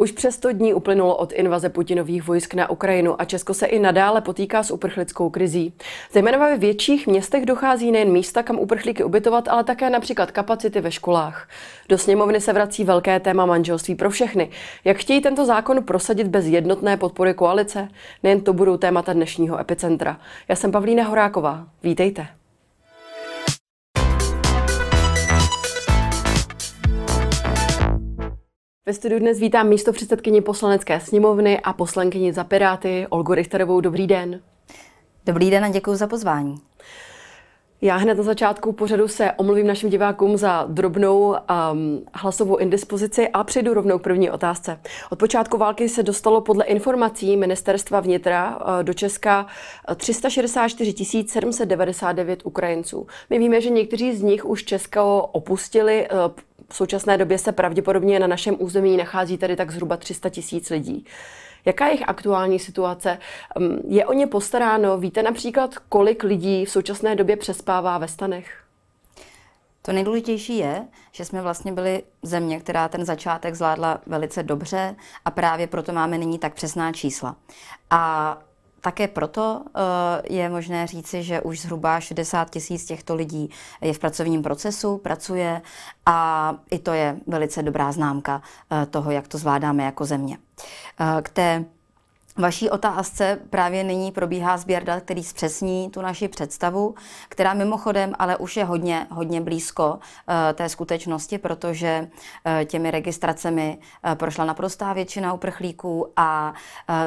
Už přes 100 dní uplynulo od invaze Putinových vojsk na Ukrajinu a Česko se i nadále potýká s uprchlickou krizí. Zejména ve větších městech dochází nejen místa, kam uprchlíky ubytovat, ale také například kapacity ve školách. Do sněmovny se vrací velké téma manželství pro všechny. Jak chtějí tento zákon prosadit bez jednotné podpory koalice? Nejen to budou témata dnešního epicentra. Já jsem Pavlína Horáková. Vítejte. Ve studiu dnes vítám místo předsedkyni poslanecké sněmovny a poslankyni za Piráty Olgu Richterovou. Dobrý den. Dobrý den a děkuji za pozvání. Já hned na začátku pořadu se omluvím našim divákům za drobnou um, hlasovou indispozici a přejdu rovnou k první otázce. Od počátku války se dostalo podle informací ministerstva vnitra uh, do Česka 364 799 Ukrajinců. My víme, že někteří z nich už Česko opustili. Uh, v současné době se pravděpodobně na našem území nachází tady tak zhruba 300 tisíc lidí. Jaká je jejich aktuální situace? Je o ně postaráno? Víte například, kolik lidí v současné době přespává ve stanech? To nejdůležitější je, že jsme vlastně byli země, která ten začátek zvládla velice dobře a právě proto máme nyní tak přesná čísla. A také proto eh, je možné říci, že už zhruba 60 tisíc těchto lidí je v pracovním procesu, pracuje a i to je velice dobrá známka eh, toho, jak to zvládáme jako země. Eh, k té vaší otázce právě nyní probíhá sběr dat, který zpřesní tu naši představu, která mimochodem ale už je hodně, hodně blízko uh, té skutečnosti, protože uh, těmi registracemi uh, prošla naprostá většina uprchlíků a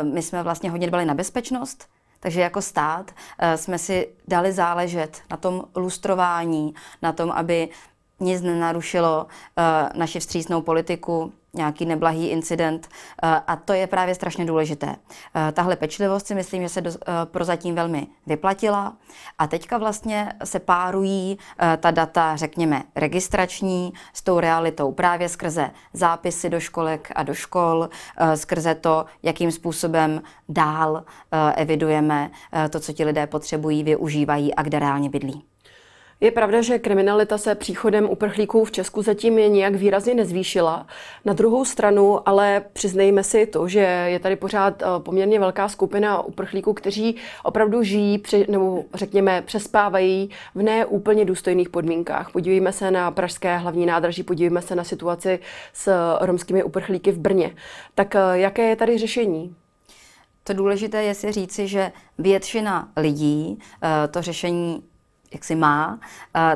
my jsme vlastně hodně dbali na bezpečnost, takže jako stát jsme si dali záležet na tom lustrování, na tom, aby nic nenarušilo naši vstřícnou politiku, nějaký neblahý incident eh, a to je právě strašně důležité. Eh, tahle pečlivost si myslím, že se do, eh, prozatím velmi vyplatila a teďka vlastně se párují ta data, řekněme, registrační s tou realitou právě skrze zápisy do školek a do škol, skrze to, jakým způsobem dál evidujeme to, co ti lidé potřebují, využívají a kde reálně bydlí. Je pravda, že kriminalita se příchodem uprchlíků v Česku zatím je nějak výrazně nezvýšila. Na druhou stranu ale přiznejme si to, že je tady pořád eh, poměrně velká skupina uprchlíků, kteří opravdu žijí, nebo řekněme, přespávají v neúplně důstojných podmínkách. Podívejme se na Pražské hlavní nádraží, podívejme se na situaci s romskými uprchlíky v Brně. Tak eh, jaké je tady řešení? To důležité je si říci, že většina lidí eh, to řešení jak si má.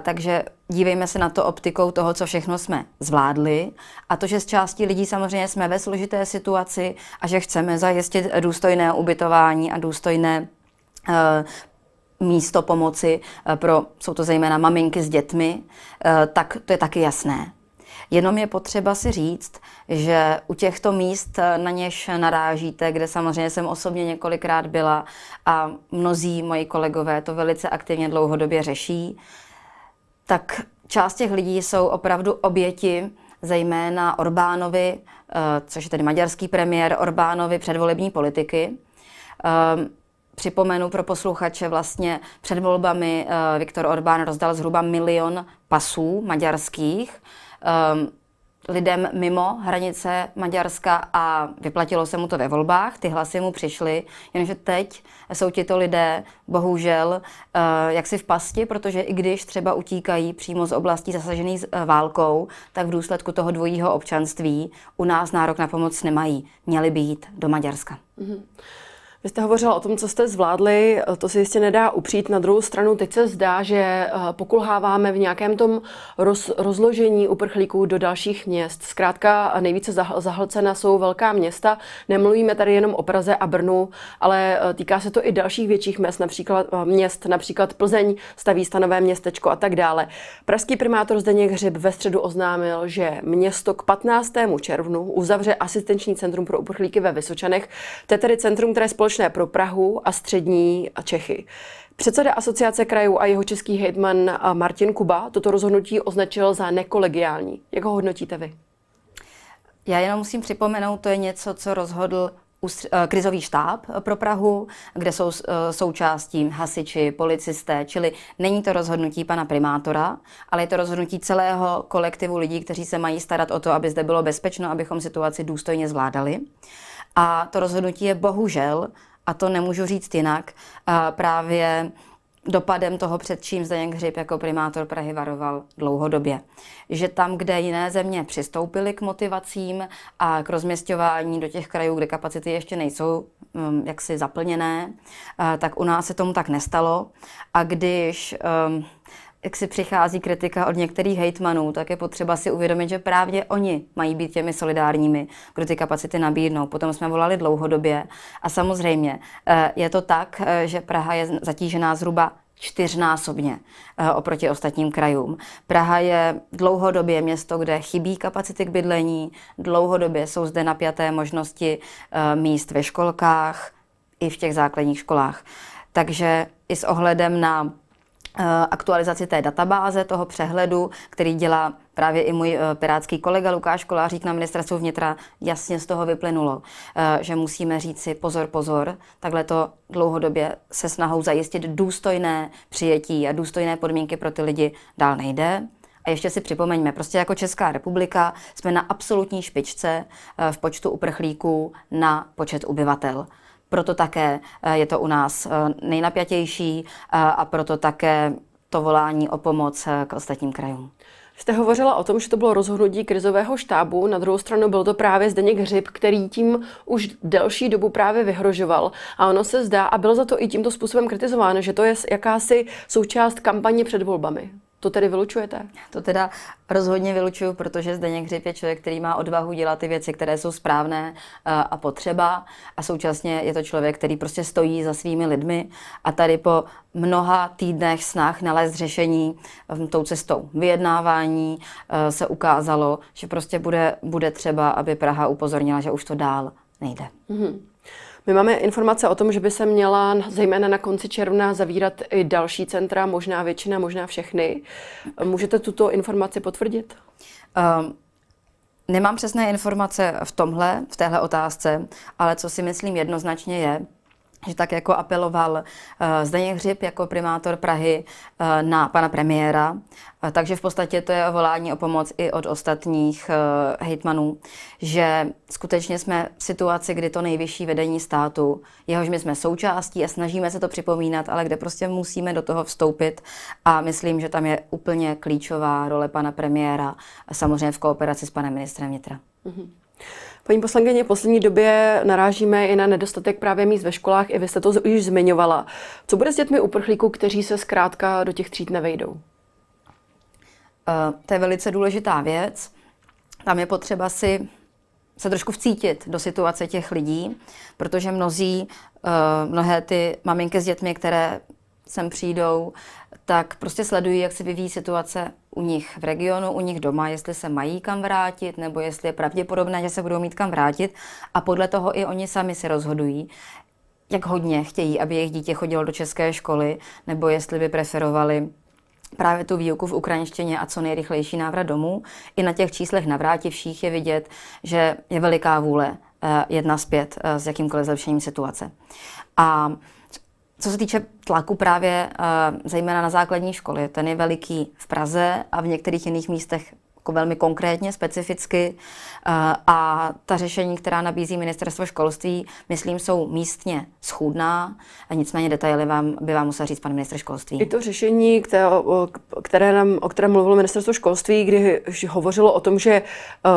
Takže dívejme se na to optikou toho, co všechno jsme zvládli a to, že z části lidí samozřejmě jsme ve složité situaci a že chceme zajistit důstojné ubytování a důstojné uh, místo pomoci uh, pro, jsou to zejména maminky s dětmi, uh, tak to je taky jasné. Jenom je potřeba si říct, že u těchto míst, na něž narážíte, kde samozřejmě jsem osobně několikrát byla a mnozí moji kolegové to velice aktivně dlouhodobě řeší, tak část těch lidí jsou opravdu oběti, zejména Orbánovi, eh, což je tedy maďarský premiér, Orbánovi předvolební politiky. Ehm, připomenu pro posluchače, vlastně před volbami eh, Viktor Orbán rozdal zhruba milion pasů maďarských um, lidem mimo hranice Maďarska a vyplatilo se mu to ve volbách, ty hlasy mu přišly, jenže teď jsou tito lidé bohužel uh, jaksi v pasti, protože i když třeba utíkají přímo z oblastí zasažených uh, válkou, tak v důsledku toho dvojího občanství u nás nárok na pomoc nemají. Měli by jít do Maďarska. Mm-hmm. Vy jste hovořila o tom, co jste zvládli, to se jistě nedá upřít. Na druhou stranu teď se zdá, že eh, pokulháváme v nějakém tom roz, rozložení uprchlíků do dalších měst. Zkrátka nejvíce zahlcena jsou velká města. Nemluvíme tady jenom o Praze a Brnu, ale eh, týká se to i dalších větších měst, například eh, měst, například Plzeň staví stanové městečko a tak dále. Pražský primátor Zdeněk Hřib ve středu oznámil, že město k 15. červnu uzavře asistenční centrum pro uprchlíky ve Vysočanech. To je tedy centrum, které společně společné pro Prahu a střední Čechy. Předseda asociace krajů a jeho český hejtman Martin Kuba toto rozhodnutí označil za nekolegiální. Jak ho hodnotíte vy? Já jenom musím připomenout, to je něco, co rozhodl Eh, krizový štáb pro Prahu, kde jsou eh, součástí hasiči, policisté, čili není to rozhodnutí pana primátora, ale je to rozhodnutí celého kolektivu lidí, kteří se mají starat o to, aby zde bylo bezpečno, abychom situaci důstojně zvládali. A to rozhodnutí je bohužel, a to nemůžu říct jinak, právě dopadem toho, před čím Zdeněk Hřib jako primátor Prahy varoval dlouhodobě. Že tam, kde jiné země přistoupily k motivacím a k rozměstňování do těch krajů, kde kapacity ještě nejsou um, jaksi zaplněné, uh, tak u nás se tomu tak nestalo. A když um, jak si přichází kritika od některých hejtmanů, tak je potřeba si uvědomit, že právě oni mají být těmi solidárními, kdo ty kapacity nabídnou. Potom jsme volali dlouhodobě a samozřejmě eh, je to tak, eh, že Praha je zatížená zhruba čtyřnásobně eh, oproti ostatním krajům. Praha je dlouhodobě město, kde chybí kapacity k bydlení, dlouhodobě jsou zde napjaté možnosti míst ve školkách i v těch základních školách. Takže i s ohledem na aktualizaci té databáze, toho přehledu, který dělá právě i můj eh, pirátský kolega Lukáš Kolářík na ministerstvu vnitra, jasně z toho vyplynulo, eh, že musíme říct si pozor, pozor, takhle to dlouhodobě se snahou zajistit důstojné přijetí a důstojné podmínky pro ty lidi dál nejde. A ještě si připomeňme, prostě jako Česká republika jsme na absolutní špičce v počtu uprchlíků na počet obyvatel. Proto také eh, je to u nás eh, nejnapjatější eh, a proto také to volání o pomoc k ostatním krajům. Jste hovořila o tom, že to bylo rozhodnutí krizového štábu, na druhou stranu byl to právě Zdeněk Hřib, který tím už delší dobu právě vyhrožoval. A ono se zdá, a byl za to i tímto způsobem kritizováno, že to je jakási součást kampaně před volbami. To tedy vylučujete? To teda rozhodně vylučuju, protože Zdeněk Hřib je člověk, který má odvahu dělat ty věci, které jsou správné eh, a potřeba a současně je to člověk, který prostě stojí za svými lidmi a tady po mnoha týdnech snah nalézt řešení eh, tou cestou vyjednávání eh, se ukázalo, že prostě bude, bude třeba, aby Praha upozornila, že už to dál nejde. Mm-hmm. My máme informace o tom, že by se měla zejména na konci června zavírat i další centra, možná většina, možná všechny. Můžete tuto informaci potvrdit? Um, nemám přesné informace v tomhle, v téhle otázce, ale co si myslím jednoznačně je, že tak jako apeloval uh, Zdeněk Hřib jako primátor Prahy uh, na pana premiéra, uh, takže v podstatě to je volání o pomoc i od ostatních uh, hejtmanů, že skutečně jsme v situaci, kdy to nejvyšší vedení státu, jehož my jsme součástí a snažíme se to připomínat, ale kde prostě musíme do toho vstoupit a myslím, že tam je úplně klíčová role pana premiéra, samozřejmě v kooperaci s panem ministrem vnitra. Mm-hmm. Paní poslankyně, v poslední době narážíme i na nedostatek právě míst ve školách, i vy jste to již zmiňovala. Co bude s dětmi uprchlíků, kteří se zkrátka do těch tříd nevejdou? Uh, to je velice důležitá věc. Tam je potřeba si se trošku vcítit do situace těch lidí, protože mnozí, uh, mnohé ty maminky s dětmi, které sem přijdou, tak prostě sledují, jak se vyvíjí situace u nich v regionu, u nich doma, jestli se mají kam vrátit, nebo jestli je pravděpodobné, že se budou mít kam vrátit. A podle toho i oni sami se rozhodují, jak hodně chtějí, aby jejich dítě chodilo do české školy, nebo jestli by preferovali právě tu výuku v ukrajinštině a co nejrychlejší návrat domů. I na těch číslech navrátivších je vidět, že je veliká vůle eh, jedna zpět eh, s jakýmkoliv zlepšením situace. A co se týče tlaku právě uh, zejména na základní školy, ten je veliký v Praze a v některých jiných místech jako velmi konkrétně, specificky. Eh, a ta řešení, která nabízí ministerstvo školství, myslím, jsou místně schůdná, a nicméně detaily vám, by vám musel říct pan ministr školství. I to řešení, které, které nám, o kterém mluvilo ministerstvo školství, kdy hovořilo o tom, že eh,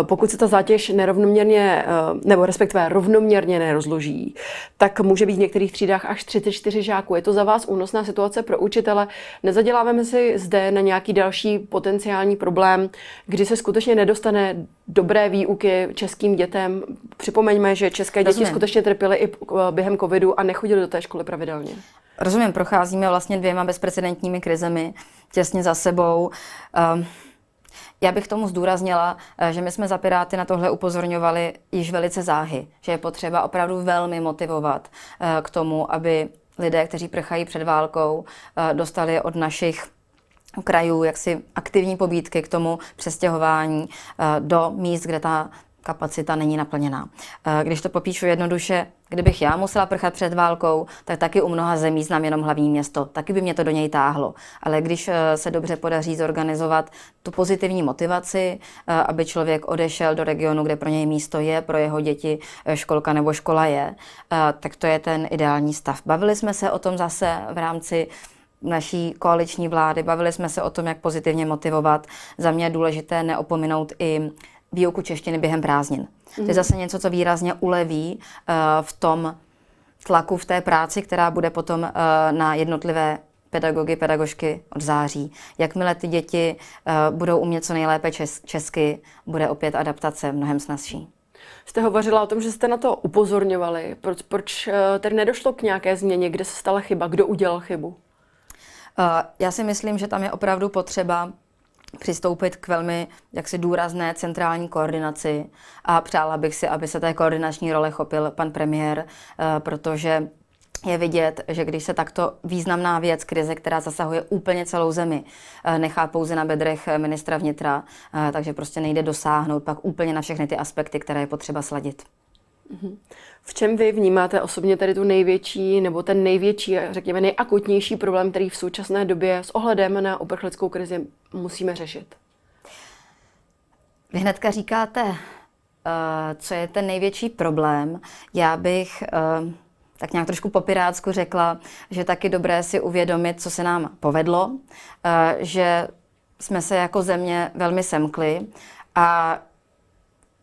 pokud se ta zátěž nerovnoměrně, eh, nebo respektive rovnoměrně nerozloží, tak může být v některých třídách až 34 žáků. Je to za vás únosná situace pro učitele? Nezaděláváme si zde na nějaký další potenciální problém, kdy kdy se skutečně nedostane dobré výuky českým dětem. Připomeňme, že české děti Rozumím. skutečně trpěly i během covidu a nechodili do té školy pravidelně. Rozumím, procházíme vlastně dvěma bezprecedentními krizemi těsně za sebou. Um, já bych tomu zdůraznila, eh, že my jsme za Piráty na tohle upozorňovali již velice záhy, že je potřeba opravdu velmi motivovat eh, k tomu, aby lidé, kteří prchají před válkou, eh, dostali od našich krajů jaksi aktivní pobídky k tomu přestěhování eh, do míst, kde ta kapacita není naplněná. Eh, když to popíšu jednoduše, kdybych já musela prchat před válkou, tak taky u mnoha zemí znám jenom hlavní město. Taky by mě to do něj táhlo. Ale když eh, se dobře podaří zorganizovat tu pozitivní motivaci, aby člověk odešel do regionu, kde pro něj místo je, pro jeho děti školka nebo škola je, tak to je ten ideální stav. Bavili jsme se o tom zase v rámci naší koaliční vlády. Bavili jsme se o tom, jak pozitivně motivovat. Za mě je důležité neopominout i výuku češtiny během prázdnin. Mm. To je mhm. zase něco, co výrazně uleví uh, v tom tlaku v té práci, která bude potom uh, na jednotlivé pedagogy, pedagožky od září. Jakmile ty děti uh, budou umět co nejlépe čes- česky, bude opět adaptace mnohem snazší. Jste hovořila o tom, že jste na to upozorňovali. Proč, proč tedy nedošlo k nějaké změně? Kde se stala chyba? Kdo udělal chybu? Já si myslím, že tam je opravdu potřeba přistoupit k velmi jaksi důrazné centrální koordinaci a přála bych si, aby se té koordinační role chopil pan premiér, eh, protože je vidět, že když se takto významná věc, krize, která zasahuje úplně celou zemi, eh, nechá pouze na bedrech ministra vnitra, eh, takže prostě nejde dosáhnout pak úplně na všechny ty aspekty, které je potřeba sladit. V čem vy vnímáte osobně tady tu největší nebo ten největší, řekněme, nejakutnější problém, který v současné době s ohledem na uprchlickou krizi musíme řešit? Vy hnedka říkáte, uh, co je ten největší problém. Já bych uh, tak nějak trošku po pirátsku řekla, že taky dobré si uvědomit, co se nám povedlo, uh, že jsme se jako země velmi semkli a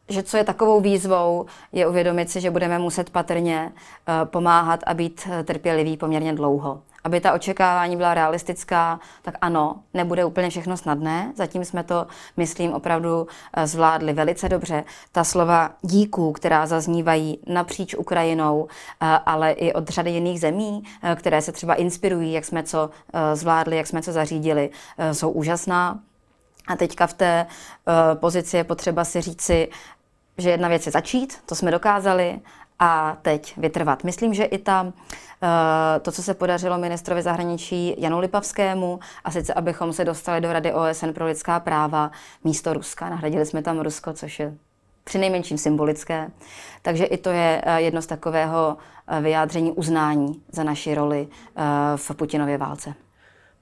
že co je takovou výzvou, je uvědomit si, že budeme muset patrně eh, pomáhat a být eh, trpěliví poměrně dlouho. Aby ta očekávání byla realistická, tak ano, nebude úplně všechno snadné. Zatím jsme to, myslím, opravdu eh, zvládli velice dobře. Ta slova díků, která zaznívají napříč Ukrajinou, ale i od řady jiných zemí, které se třeba inspirují, jak jsme co zvládli, jak jsme co zařídili, jsou úžasná. A teďka v té uh, pozici je potřeba si říci, že jedna věc je začít, to jsme dokázali, a teď vytrvat. Myslím, že i ta, eh, to, co se podařilo ministrovi zahraničí Janu Lipavskému, a sice abychom se dostali do Rady OSN pro lidská práva místo Ruska. Nahradili jsme tam Rusko, což je při nejmenším symbolické. Takže i to je eh, jedno z takového eh, vyjádření uznání za naši roli v Putinově válce.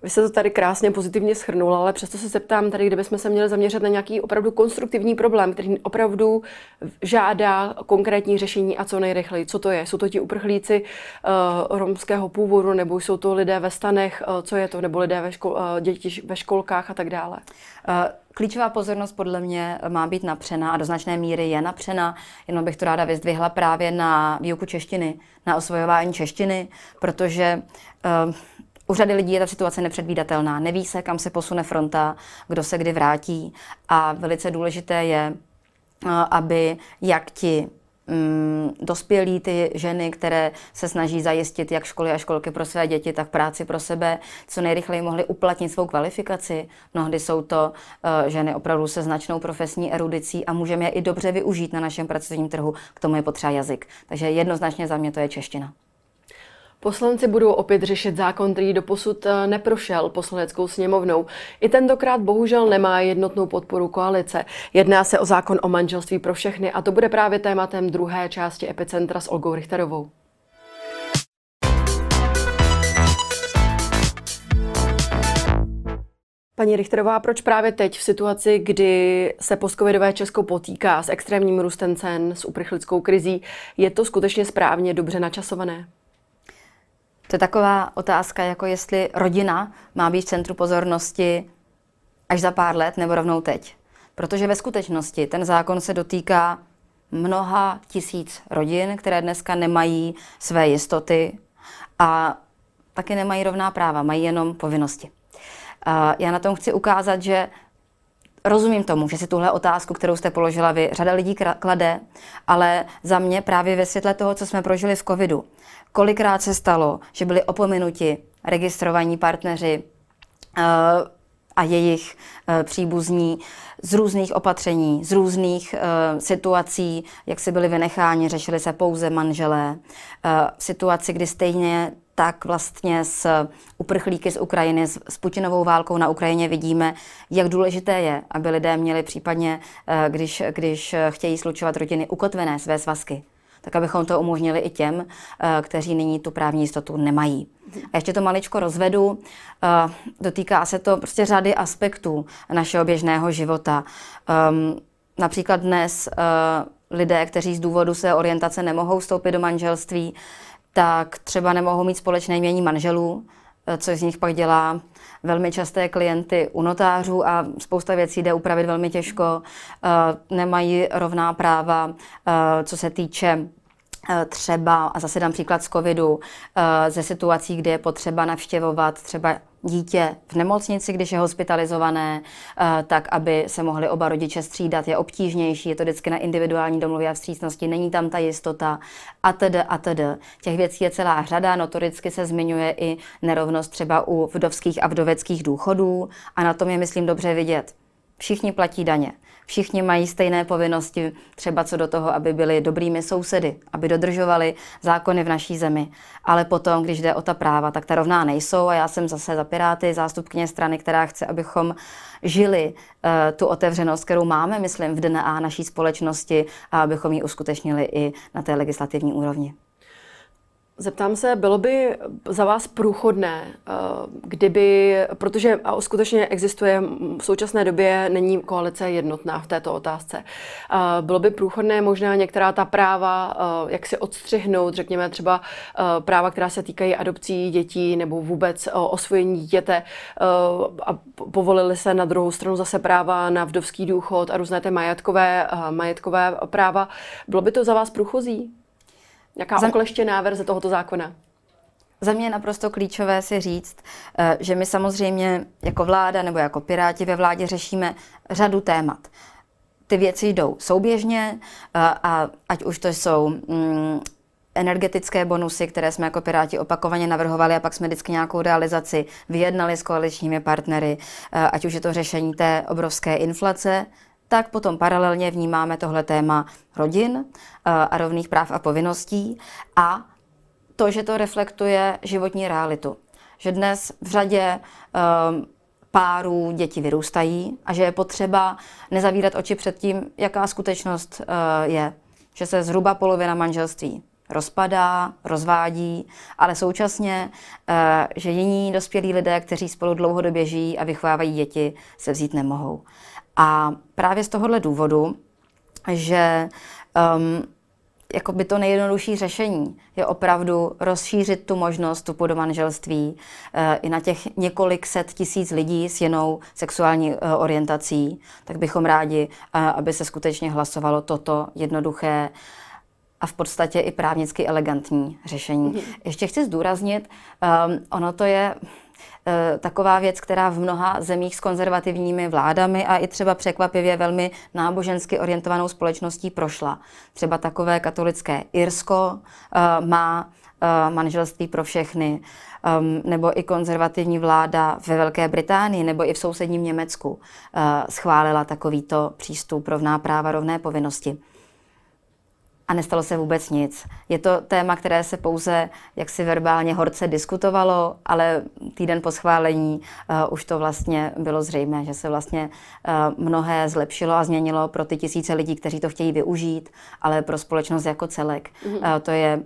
Vy se to tady krásně pozitivně schrnul, ale přesto se zeptám tady, kdybychom se měli zaměřit na nějaký opravdu konstruktivní problém, který opravdu žádá konkrétní řešení a co nejrychleji. Co to je? Jsou to ti uprchlíci uh, romského původu, nebo jsou to lidé ve stanech, uh, co je to, nebo lidé ve škol, uh, děti ve školkách a tak dále? Uh, Klíčová pozornost podle mě má být napřena a do značné míry je napřena. Jenom bych to ráda vyzdvihla právě na výuku češtiny, na osvojování češtiny, protože uh, u řady lidí je ta situace nepředvídatelná. Neví se, kam se posune fronta, kdo se kdy vrátí. A velice důležité je, eh, aby jak ti mm, dospělí ty ženy, které se snaží zajistit jak školy a školky pro své děti, tak práci pro sebe, co nejrychleji mohly uplatnit svou kvalifikaci. Mnohdy jsou to uh, ženy opravdu se značnou profesní erudicí a můžeme je i dobře využít na našem pracovním trhu. K tomu je potřeba jazyk. Takže jednoznačně za mě to je čeština. Poslanci budou opět řešit zákon, který doposud eh, neprošel poslaneckou sněmovnou. I tentokrát bohužel nemá jednotnou podporu koalice. Jedná se o zákon o manželství pro všechny a to bude právě tématem druhé části Epicentra s Olgou Richterovou. Paní Richterová, proč právě teď v situaci, kdy se postcovidové Česko potýká s extrémním růstem cen, s uprchlickou krizí, je to skutečně správně dobře načasované? To je taková otázka, jako jestli rodina má být v centru pozornosti až za pár let nebo rovnou teď. Protože ve skutečnosti ten zákon se dotýká mnoha tisíc rodin, které dneska nemají své jistoty a taky nemají rovná práva, mají jenom povinnosti. A já na tom chci ukázat, že rozumím tomu, že si tuhle otázku, kterou jste položila vy, řada lidí klade, ale za mě právě ve světle toho, co jsme prožili v covidu, kolikrát se stalo, že byli opomenuti registrovaní partneři uh, a jejich uh, příbuzní z různých opatření, z různých uh, situací, jak si byli vynecháni, řešili se pouze manželé. Uh, situaci, kdy stejně tak vlastně s uprchlíky z Ukrajiny, s, Putinovou válkou na Ukrajině vidíme, jak důležité je, aby lidé měli případně, eh, když, když chtějí slučovat rodiny, ukotvené své svazky. Tak abychom to umožnili i těm, eh, kteří nyní tu právní jistotu nemají. A ještě to maličko rozvedu. Eh, dotýká se to prostě řady aspektů našeho běžného života. Ehm, například dnes lidé, kteří z důvodu své orientace nemohou vstoupit do manželství, tak třeba nemohou mít společné jmění manželů, eh, co z nich pak dělá velmi časté klienty u notářů a spousta věcí jde upravit velmi těžko, eh, nemají rovná práva, eh, co se týče třeba, a zase dám příklad z covidu, ze situací, kdy je potřeba navštěvovat třeba dítě v nemocnici, když je hospitalizované, eh, tak aby se mohli oba rodiče střídat, je obtížnější, je to vždycky na individuální domluvě a vstřícnosti, není tam ta jistota a td. a td. Těch věcí je celá řada, notoricky se zmiňuje i nerovnost třeba u vdovských a vdoveckých důchodů a na tom je, myslím, dobře vidět. Všichni platí daně. Všichni mají stejné povinnosti, třeba co do toho, aby byli dobrými sousedy, aby dodržovali zákony v naší zemi. Ale potom, když jde o ta práva, tak ta rovná nejsou a já jsem zase za Piráty zástupkyně strany, která chce, abychom žili uh, tu otevřenost, kterou máme, myslím, v DNA naší společnosti a abychom ji uskutečnili i na té legislativní úrovni. Zeptám se, bylo by za vás průchodné, eh, kdyby, protože a skutečně existuje, v současné době není koalice jednotná v této otázce, eh, bylo by průchodné možná některá ta práva, eh, jak si odstřihnout, řekněme třeba práva, která se týkají adopcí dětí nebo vůbec osvojení dítěte a povolili se na druhou stranu zase práva na vdovský důchod a různé ty majetkové, majetkové práva. Bylo by to za vás průchozí? Jaká Za... okleštěná verze tohoto zákona? Za mě je naprosto klíčové si říct, eh, že my samozřejmě jako vláda nebo jako Piráti ve vládě řešíme řadu témat. Ty věci jdou souběžně eh, a ať už to jsou mm, energetické bonusy, které jsme jako Piráti opakovaně navrhovali a pak jsme vždycky nějakou realizaci vyjednali s koaličními partnery, eh, ať už je to řešení té obrovské inflace, tak potom paralelně vnímáme tohle téma rodin eh, a rovných práv a povinností a to, že to reflektuje životní realitu. Že dnes v řadě eh, párů děti vyrůstají a že je potřeba nezavírat oči před tím, jaká skutečnost eh, je. Že se zhruba polovina manželství rozpadá, rozvádí, ale současně, že jiní dospělí lidé, kteří spolu dlouhodobě žijí a vychovávají děti, se vzít nemohou. A právě z tohohle důvodu, že um, jako by to nejjednodušší řešení je opravdu rozšířit tu možnost vstupu do manželství uh, i na těch několik set tisíc lidí s jinou sexuální uh, orientací, tak bychom rádi, uh, aby se skutečně hlasovalo toto jednoduché a v podstatě i právnicky elegantní řešení. Mm. Ještě chci zdůraznit, um, ono to je taková věc, která v mnoha zemích s konzervativními vládami a i třeba překvapivě velmi nábožensky orientovanou společností prošla. Třeba takové katolické Irsko eh, má eh, manželství pro všechny, ehm, nebo i konzervativní vláda ve Velké Británii nebo i v sousedním Německu schválila takovýto přístup rovná práva, rovné povinnosti a nestalo se vůbec nic. Je to téma, které se pouze jaksi verbálně horce diskutovalo, ale týden po schválení uh, už to vlastně bylo zřejmé, že se vlastně uh, mnohé zlepšilo a změnilo pro ty tisíce lidí, kteří to chtějí využít, ale pro společnost jako celek. Mm-hmm. Uh, to je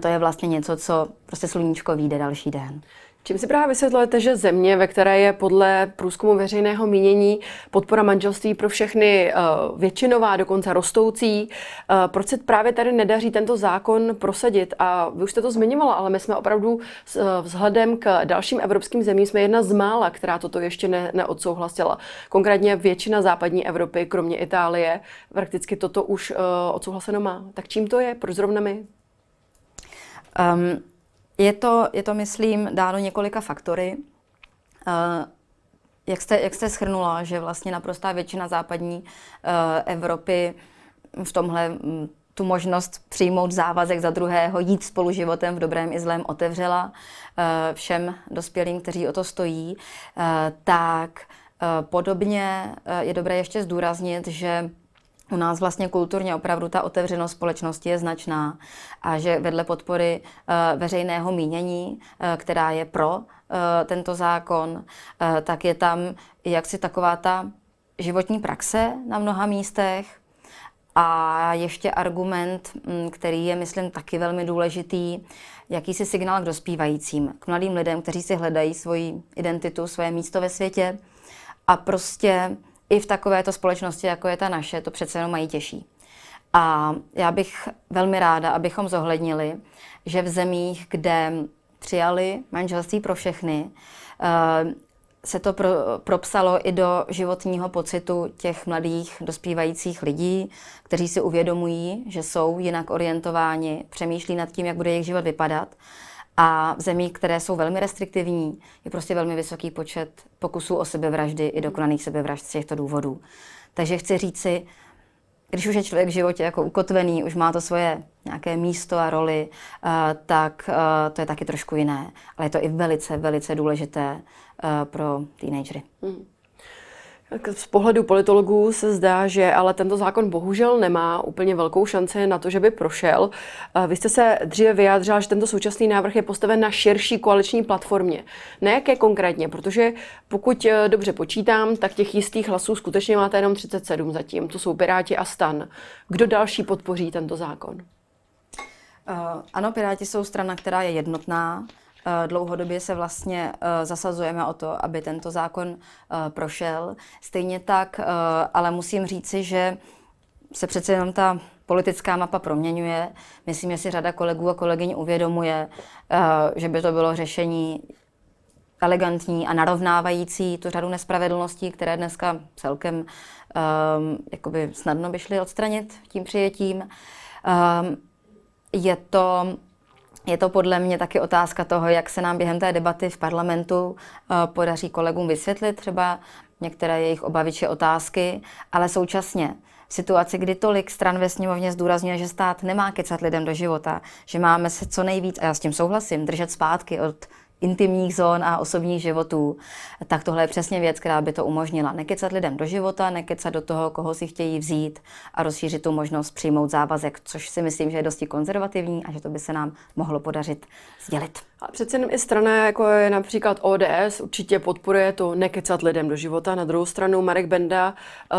to je vlastně něco, co prostě sluníčko vyjde další den. Čím si právě vysvětlujete, že země, ve které je podle průzkumu veřejného mínění podpora manželství pro všechny uh, většinová, dokonce rostoucí, uh, proč se právě tady nedaří tento zákon prosadit? A vy už jste to zmiňovala, ale my jsme opravdu uh, vzhledem k dalším evropským zemím jsme jedna z mála, která toto ještě ne, neodsouhlasila. Konkrétně většina západní Evropy, kromě Itálie, prakticky toto už uh, odsouhlaseno má. Tak čím to je? Proč zrovna my? Um, je to, je to, myslím, dáno několika faktory. Uh, jak jste, jak jste schrnula, že vlastně naprostá většina západní uh, Evropy v tomhle um, tu možnost přijmout závazek za druhého, jít spolu životem v dobrém i zlém otevřela uh, všem dospělým, kteří o to stojí, tak podobně je dobré ještě zdůraznit, že u nás vlastně kulturně opravdu ta otevřenost společnosti je značná a že vedle podpory uh, veřejného mínění, uh, která je pro uh, tento zákon, tak je tam jaksi taková ta životní praxe na mnoha místech a ještě argument, mm, který je, myslím, taky velmi důležitý, jakýsi signál k dospívajícím, k mladým lidem, kteří si hledají svoji identitu, svoje místo ve světě a prostě i v takovéto společnosti, jako je ta naše, to přece jenom mají těžší. A já bych velmi ráda, abychom zohlednili, že v zemích, kde přijali manželství pro všechny, eh, se to pro, propsalo i do životního pocitu těch mladých dospívajících lidí, kteří si uvědomují, že jsou jinak orientováni, přemýšlí nad tím, jak bude jejich život vypadat. A v zemích, které jsou velmi restriktivní, je prostě velmi vysoký počet pokusů o sebevraždy i dokonaných sebevražd z těchto důvodů. Takže chci říci, když už je člověk v životě jako ukotvený, už má to svoje nějaké místo a roli, uh, tak uh, to je taky trošku jiné. Ale je to i velice, velice důležité uh, pro teenagery. Hmm. Z pohledu politologů se zdá, že ale tento zákon bohužel nemá úplně velkou šanci na to, že by prošel. Vy jste se dříve vyjádřila, že tento současný návrh je postaven na širší koaliční platformě. Ne jaké konkrétně, protože pokud eh, dobře počítám, tak těch jistých hlasů skutečně máte jenom 37 zatím. To jsou Piráti a Stan. Kdo další podpoří tento zákon? Uh, ano, Piráti jsou strana, která je jednotná. Eh, dlouhodobě se vlastně eh, zasazujeme o to, aby tento zákon eh, prošel. Stejně tak, ale musím říci, že se přece jenom ta politická mapa proměňuje. Myslím, že si řada kolegů a kolegyň uvědomuje, že by to bylo řešení elegantní a narovnávající tu řadu nespravedlností, které dneska celkem um, jakoby snadno by šly odstranit tím přijetím. Um, je to je to podle mě taky otázka toho, jak se nám během té debaty v parlamentu eh, podaří kolegům vysvětlit třeba některé jejich obavy či otázky, ale současně v situaci, kdy tolik stran ve sněmovně zdůrazňuje, že stát nemá kecat lidem do života, že máme se co nejvíc, a já s tím souhlasím, držet zpátky od intimních zón a osobních životů, tak tohle je přesně věc, která by to umožnila. Nekecat lidem do života, nekecat do toho, koho si chtějí vzít a rozšířit tu možnost přijmout závazek, což si myslím, že je dosti konzervativní a že to by se nám mohlo podařit sdělit. A přece jenom i strana, jako je například ODS, určitě podporuje to nekecat lidem do života. Na druhou stranu Marek Benda, eh,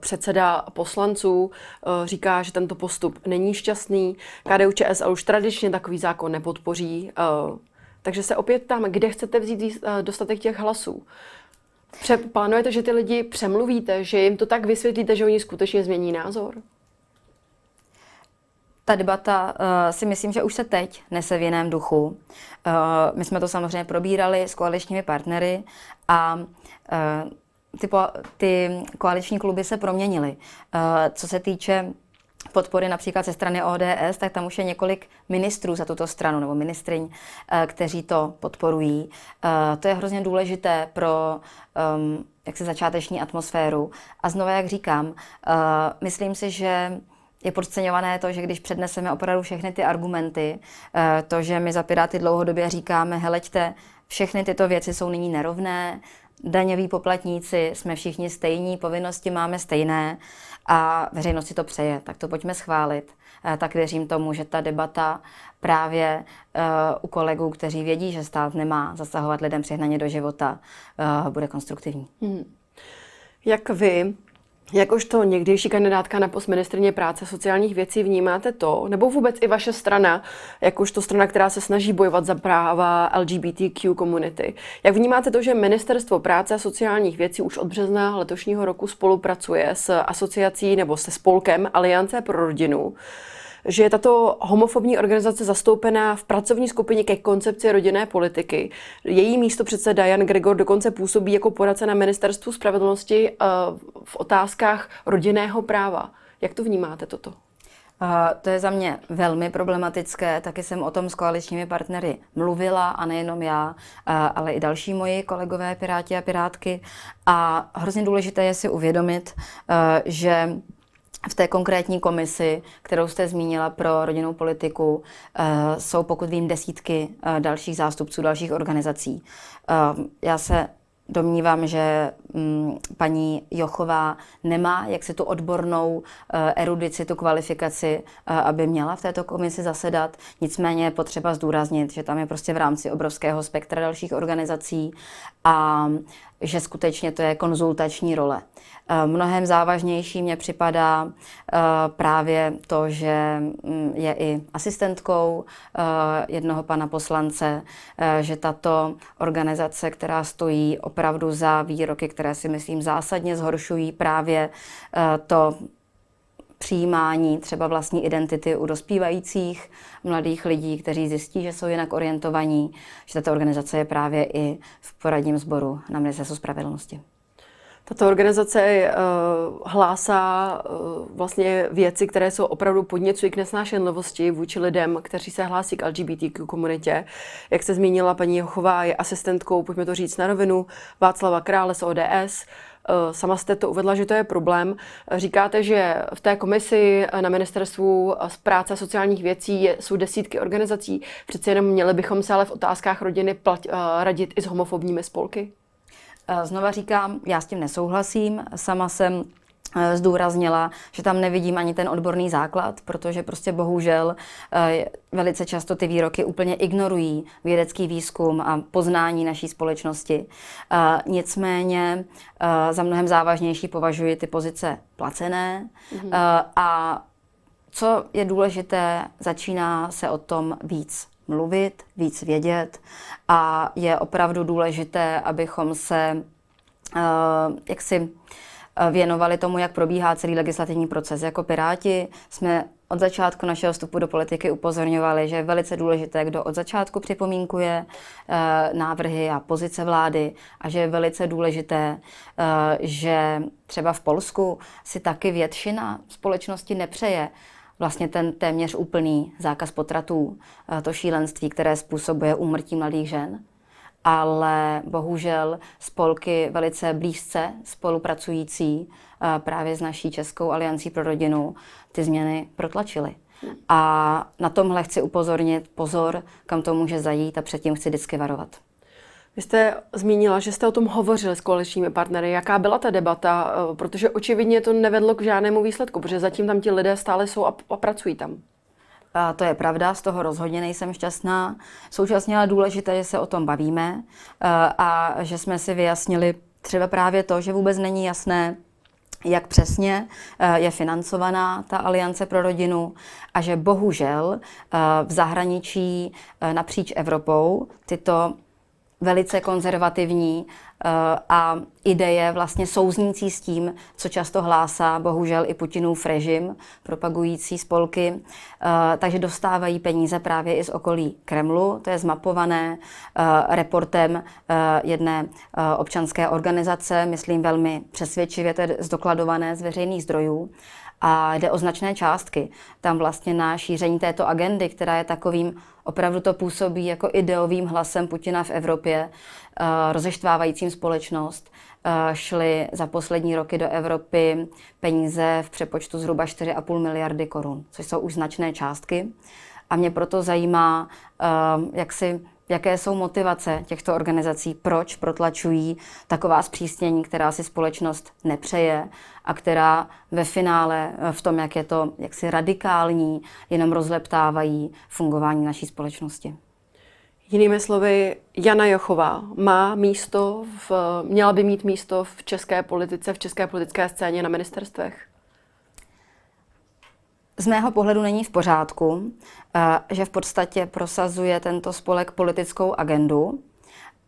předseda poslanců, eh, říká, že tento postup není šťastný. KDU ČSL už tradičně takový zákon nepodpoří. Takže se opět tam, kde chcete vzít eh, dostatek těch hlasů. Plánujete, že ty lidi přemluvíte, že jim to tak vysvětlíte, že oni skutečně změní názor? Ta debata uh, si myslím, že už se teď nese v jiném duchu. Uh, my jsme to samozřejmě probírali s koaličními partnery a uh, ty, po, ty koaliční kluby se proměnily. Uh, co se týče podpory například ze strany ODS, tak tam už je několik ministrů za tuto stranu nebo ministryň, eh, kteří to podporují. Eh, to je hrozně důležité pro um, jaksi začáteční atmosféru. A znovu, jak říkám, uh, myslím si, že je podceňované to, že když předneseme opravdu všechny ty argumenty, to, že my za Piráty dlouhodobě říkáme, heleďte, všechny tyto věci jsou nyní nerovné, daňoví poplatníci jsme všichni stejní, povinnosti máme stejné a veřejnost si to přeje, tak to pojďme schválit. Eh, tak věřím tomu, že ta debata právě uh, u kolegů, kteří vědí, že stát nemá zasahovat lidem přehnaně do života, uh, bude konstruktivní. Hmm. Jak vy Jakožto někdejší kandidátka na post ministrně práce sociálních věcí vnímáte to, nebo vůbec i vaše strana, jakožto strana, která se snaží bojovat za práva LGBTQ komunity. Jak vnímáte to, že Ministerstvo práce a sociálních věcí už od března letošního roku spolupracuje s asociací nebo se spolkem Aliance pro rodinu? Že je tato homofobní organizace zastoupená v pracovní skupině ke koncepci rodinné politiky. Její místo předseda Jan Gregor dokonce působí jako poradce na ministerstvu spravedlnosti eh, v otázkách rodinného práva. Jak to vnímáte toto? Uh, to je za mě velmi problematické, taky jsem o tom s koaličními partnery mluvila a nejenom já, uh, ale i další moji kolegové Piráti a Pirátky. A hrozně důležité je si uvědomit, uh, že v té konkrétní komisi, kterou jste zmínila pro rodinnou politiku, eh, jsou, pokud vím, desítky eh, dalších zástupců dalších organizací. Eh, já se domnívám, že mm, paní Jochová nemá jak si tu odbornou erudici, tu kvalifikaci, aby měla v této komisi zasedat. Nicméně je potřeba zdůraznit, že tam je prostě v rámci obrovského spektra dalších organizací a že skutečně to je konzultační role. Eh, mnohem závažnější mě připadá eh, právě to, že mm, je i asistentkou eh, jednoho pana poslance, že tato organizace, která stojí opravdu za výroky, které si myslím zásadně zhoršují právě to přijímání třeba vlastní identity u dospívajících mladých lidí, kteří zjistí, že jsou jinak orientovaní, že tato organizace je právě i v poradním sboru na Ministerstvu spravedlnosti. Tato organizace uh, hlásá uh, vlastně věci, které jsou opravdu podněcují k nesnášenlivosti vůči lidem, kteří se hlásí k LGBTQ komunitě. Jak se zmínila paní Jochová, je asistentkou, pojďme to říct na rovinu, Václava Krále z ODS. Uh, sama jste to uvedla, že to je problém. Říkáte, že v té komisi na ministerstvu z práce sociálních věcí jsou desítky organizací. Přece jenom měli bychom se ale v otázkách rodiny plat, radit i s homofobními spolky? Eh, znova říkám, já s tím nesouhlasím. Sama jsem eh, zdůraznila, že tam nevidím ani ten odborný základ, protože prostě bohužel eh, velice často ty výroky úplně ignorují vědecký výzkum a poznání naší společnosti. Nicméně za mnohem závažnější považuji ty pozice placené mm-hmm. a co je důležité, začíná se o tom víc mluvit, víc vědět a je opravdu důležité, abychom se jaksi eh, věnovali tomu, jak probíhá celý legislativní proces. Jako Piráti jsme od začátku našeho vstupu do politiky upozorňovali, že je velice důležité, kdo od začátku připomínkuje uh, návrhy a pozice vlády a že je velice důležité, uh, že třeba v Polsku si taky většina společnosti nepřeje vlastně ten téměř úplný zákaz potratů, eh, to šílenství, které způsobuje úmrtí mladých žen. Ale bohužel spolky velice blízce spolupracující eh, právě s naší Českou aliancí pro rodinu ty změny protlačily. A na tomhle chci upozornit, pozor, kam to může zajít a předtím chci vždycky varovat. Vy jste zmínila, že jste o tom hovořili s koaličními partnery. Jaká byla ta debata? Eh, protože očividně to nevedlo k žádnému výsledku, protože zatím tam ti lidé stále jsou a, a pracují tam. A to je pravda, z toho rozhodně nejsem šťastná. Současně ale důležité, že se o tom bavíme eh, a že jsme si vyjasnili třeba právě to, že vůbec není jasné, jak přesně eh, je financovaná ta Aliance pro rodinu a že bohužel v zahraničí napříč Evropou tyto velice konzervativní eh, a ideje vlastně souznící s tím, co často hlásá bohužel i Putinův režim, propagující spolky, eh, takže dostávají peníze právě i z okolí Kremlu. To je zmapované eh, reportem jedné občanské organizace, myslím velmi přesvědčivě, to je zdokladované z veřejných zdrojů a jde o značné částky. Tam vlastně na šíření této agendy, která je takovým, opravdu to působí jako ideovým hlasem Putina v Evropě, uh, rozeštvávajícím společnost, uh, šly za poslední roky do Evropy peníze v přepočtu zhruba 4,5 miliardy korun, což jsou už značné částky. A mě proto zajímá, uh, jak si jaké jsou motivace těchto organizací, proč protlačují taková zpřísnění, která si společnost nepřeje a která ve finále eh, v tom, jak je to jaksi radikální, jenom rozleptávají fungování naší společnosti. Jinými slovy, Jana Jochová má místo, v, měla by mít místo v české politice, v české politické scéně na ministerstvech? Z mého pohledu není v pořádku, eh, že v podstatě prosazuje tento spolek politickou agendu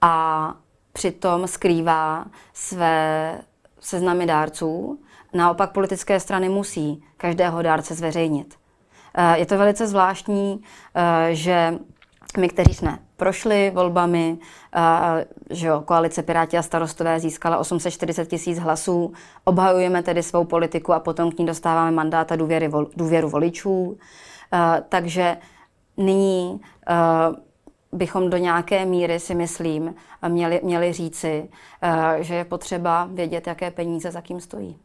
a přitom skrývá své seznamy dárců. Naopak politické strany musí každého dárce zveřejnit. Eh, je to velice zvláštní, eh, že my, kteří jsme prošli volbami, že jo, koalice Piráti a starostové získala 840 tisíc hlasů, obhajujeme tedy svou politiku a potom k ní dostáváme mandát a důvěry, důvěru voličů. Takže nyní bychom do nějaké míry, si myslím, měli, měli říci, že je potřeba vědět, jaké peníze za kým stojí.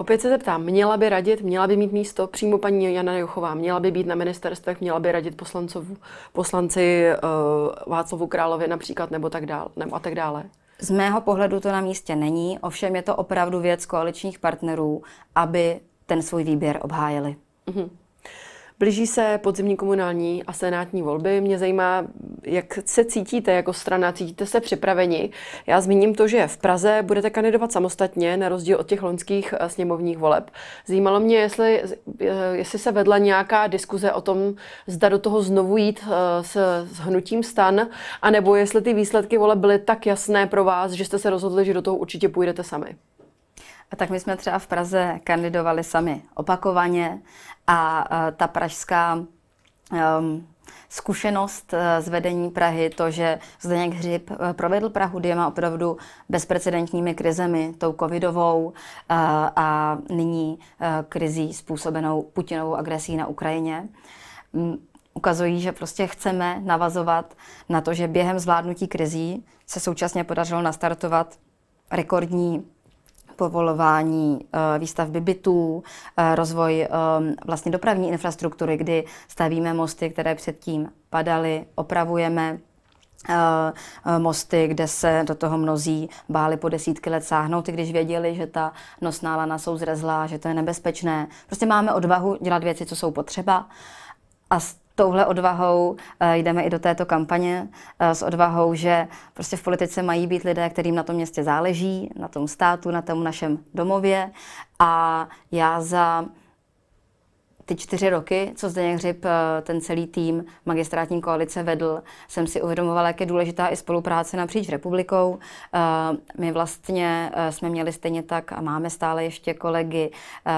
Opět se zeptám, měla by radit, měla by mít místo přímo paní Jana Juchová, měla by být na ministerstvech, měla by radit poslancov, poslanci uh, Václavu Královi například, nebo tak dále, nebo a tak dále? Z mého pohledu to na místě není, ovšem je to opravdu věc koaličních partnerů, aby ten svůj výběr obhájili. Mm-hmm. Blíží se podzimní komunální a senátní volby. Mě zajímá, jak se cítíte jako strana, cítíte se připraveni. Já zmíním to, že v Praze budete kandidovat samostatně, na rozdíl od těch loňských eh, sněmovních voleb. Zajímalo mě, jestli, eh, jestli se vedla nějaká diskuze o tom, zda do toho znovu jít eh, s, s hnutím stan, anebo jestli ty výsledky voleb byly tak jasné pro vás, že jste se rozhodli, že do toho určitě půjdete sami. A tak my jsme třeba v Praze kandidovali sami opakovaně a ta pražská um, zkušenost z vedení Prahy, to, že Zdeněk Hřib e, provedl Prahu dvěma opravdu bezprecedentními krizemi, tou covidovou a, nyní e, krizí způsobenou Putinovou agresí na Ukrajině, ukazují, že prostě chceme navazovat na to, že během zvládnutí krizí se současně podařilo nastartovat rekordní povolování eh, výstavby bytů, eh, rozvoj eh, vlastně dopravní infrastruktury, kdy stavíme mosty, které předtím padaly, opravujeme mosty, kde se do toho mnozí báli po desítky let sáhnout, i když věděli, že ta nosná lana jsou zrezlá, že to je nebezpečné. Prostě máme odvahu dělat věci, co jsou potřeba. A touhle odvahou eh, jdeme i do této kampaně eh, s odvahou, že prostě v politice mají být lidé, kterým na tom městě záleží, na tom státu, na tom našem domově. A já za ty čtyři roky, co zde Hřib eh, ten celý tým magistrátní koalice vedl, jsem si uvědomovala, jak je důležitá i spolupráce napříč republikou. Eh, my vlastně eh, jsme měli stejně tak a máme stále ještě kolegy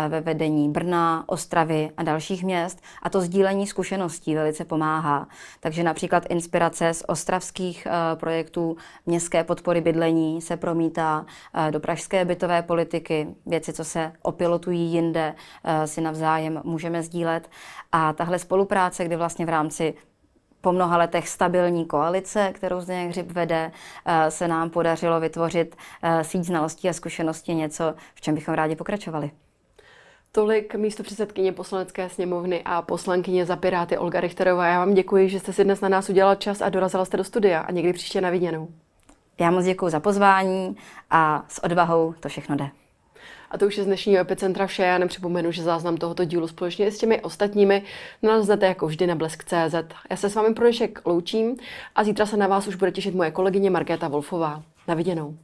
ve vedení Brna, Ostravy a dalších měst a to sdílení zkušeností velice pomáhá. Takže například inspirace z ostravských projektů městské podpory bydlení se promítá do pražské bytové politiky, věci, co se opilotují jinde, si navzájem můžeme sdílet. A tahle spolupráce, kdy vlastně v rámci po mnoha letech stabilní koalice, kterou zde Hřib vede, eh, se nám podařilo vytvořit eh, síť znalostí a zkušeností něco, v čem bychom rádi pokračovali. Tolik místo předsedkyně poslanecké sněmovny a poslankyně za Piráty Olga Richterová. Já vám děkuji, že jste si dnes na nás udělal čas a dorazila jste do studia a někdy příště na viděnou. Já moc děkuji za pozvání a s odvahou to všechno jde. A to už je z dnešního epicentra vše. Já nepřipomenu, že záznam tohoto dílu společně s těmi ostatními naleznete jako vždy na blesk.cz. Já se s vámi pro dnešek loučím a zítra se na vás už bude těšit moje kolegyně Markéta Wolfová. Na viděnou.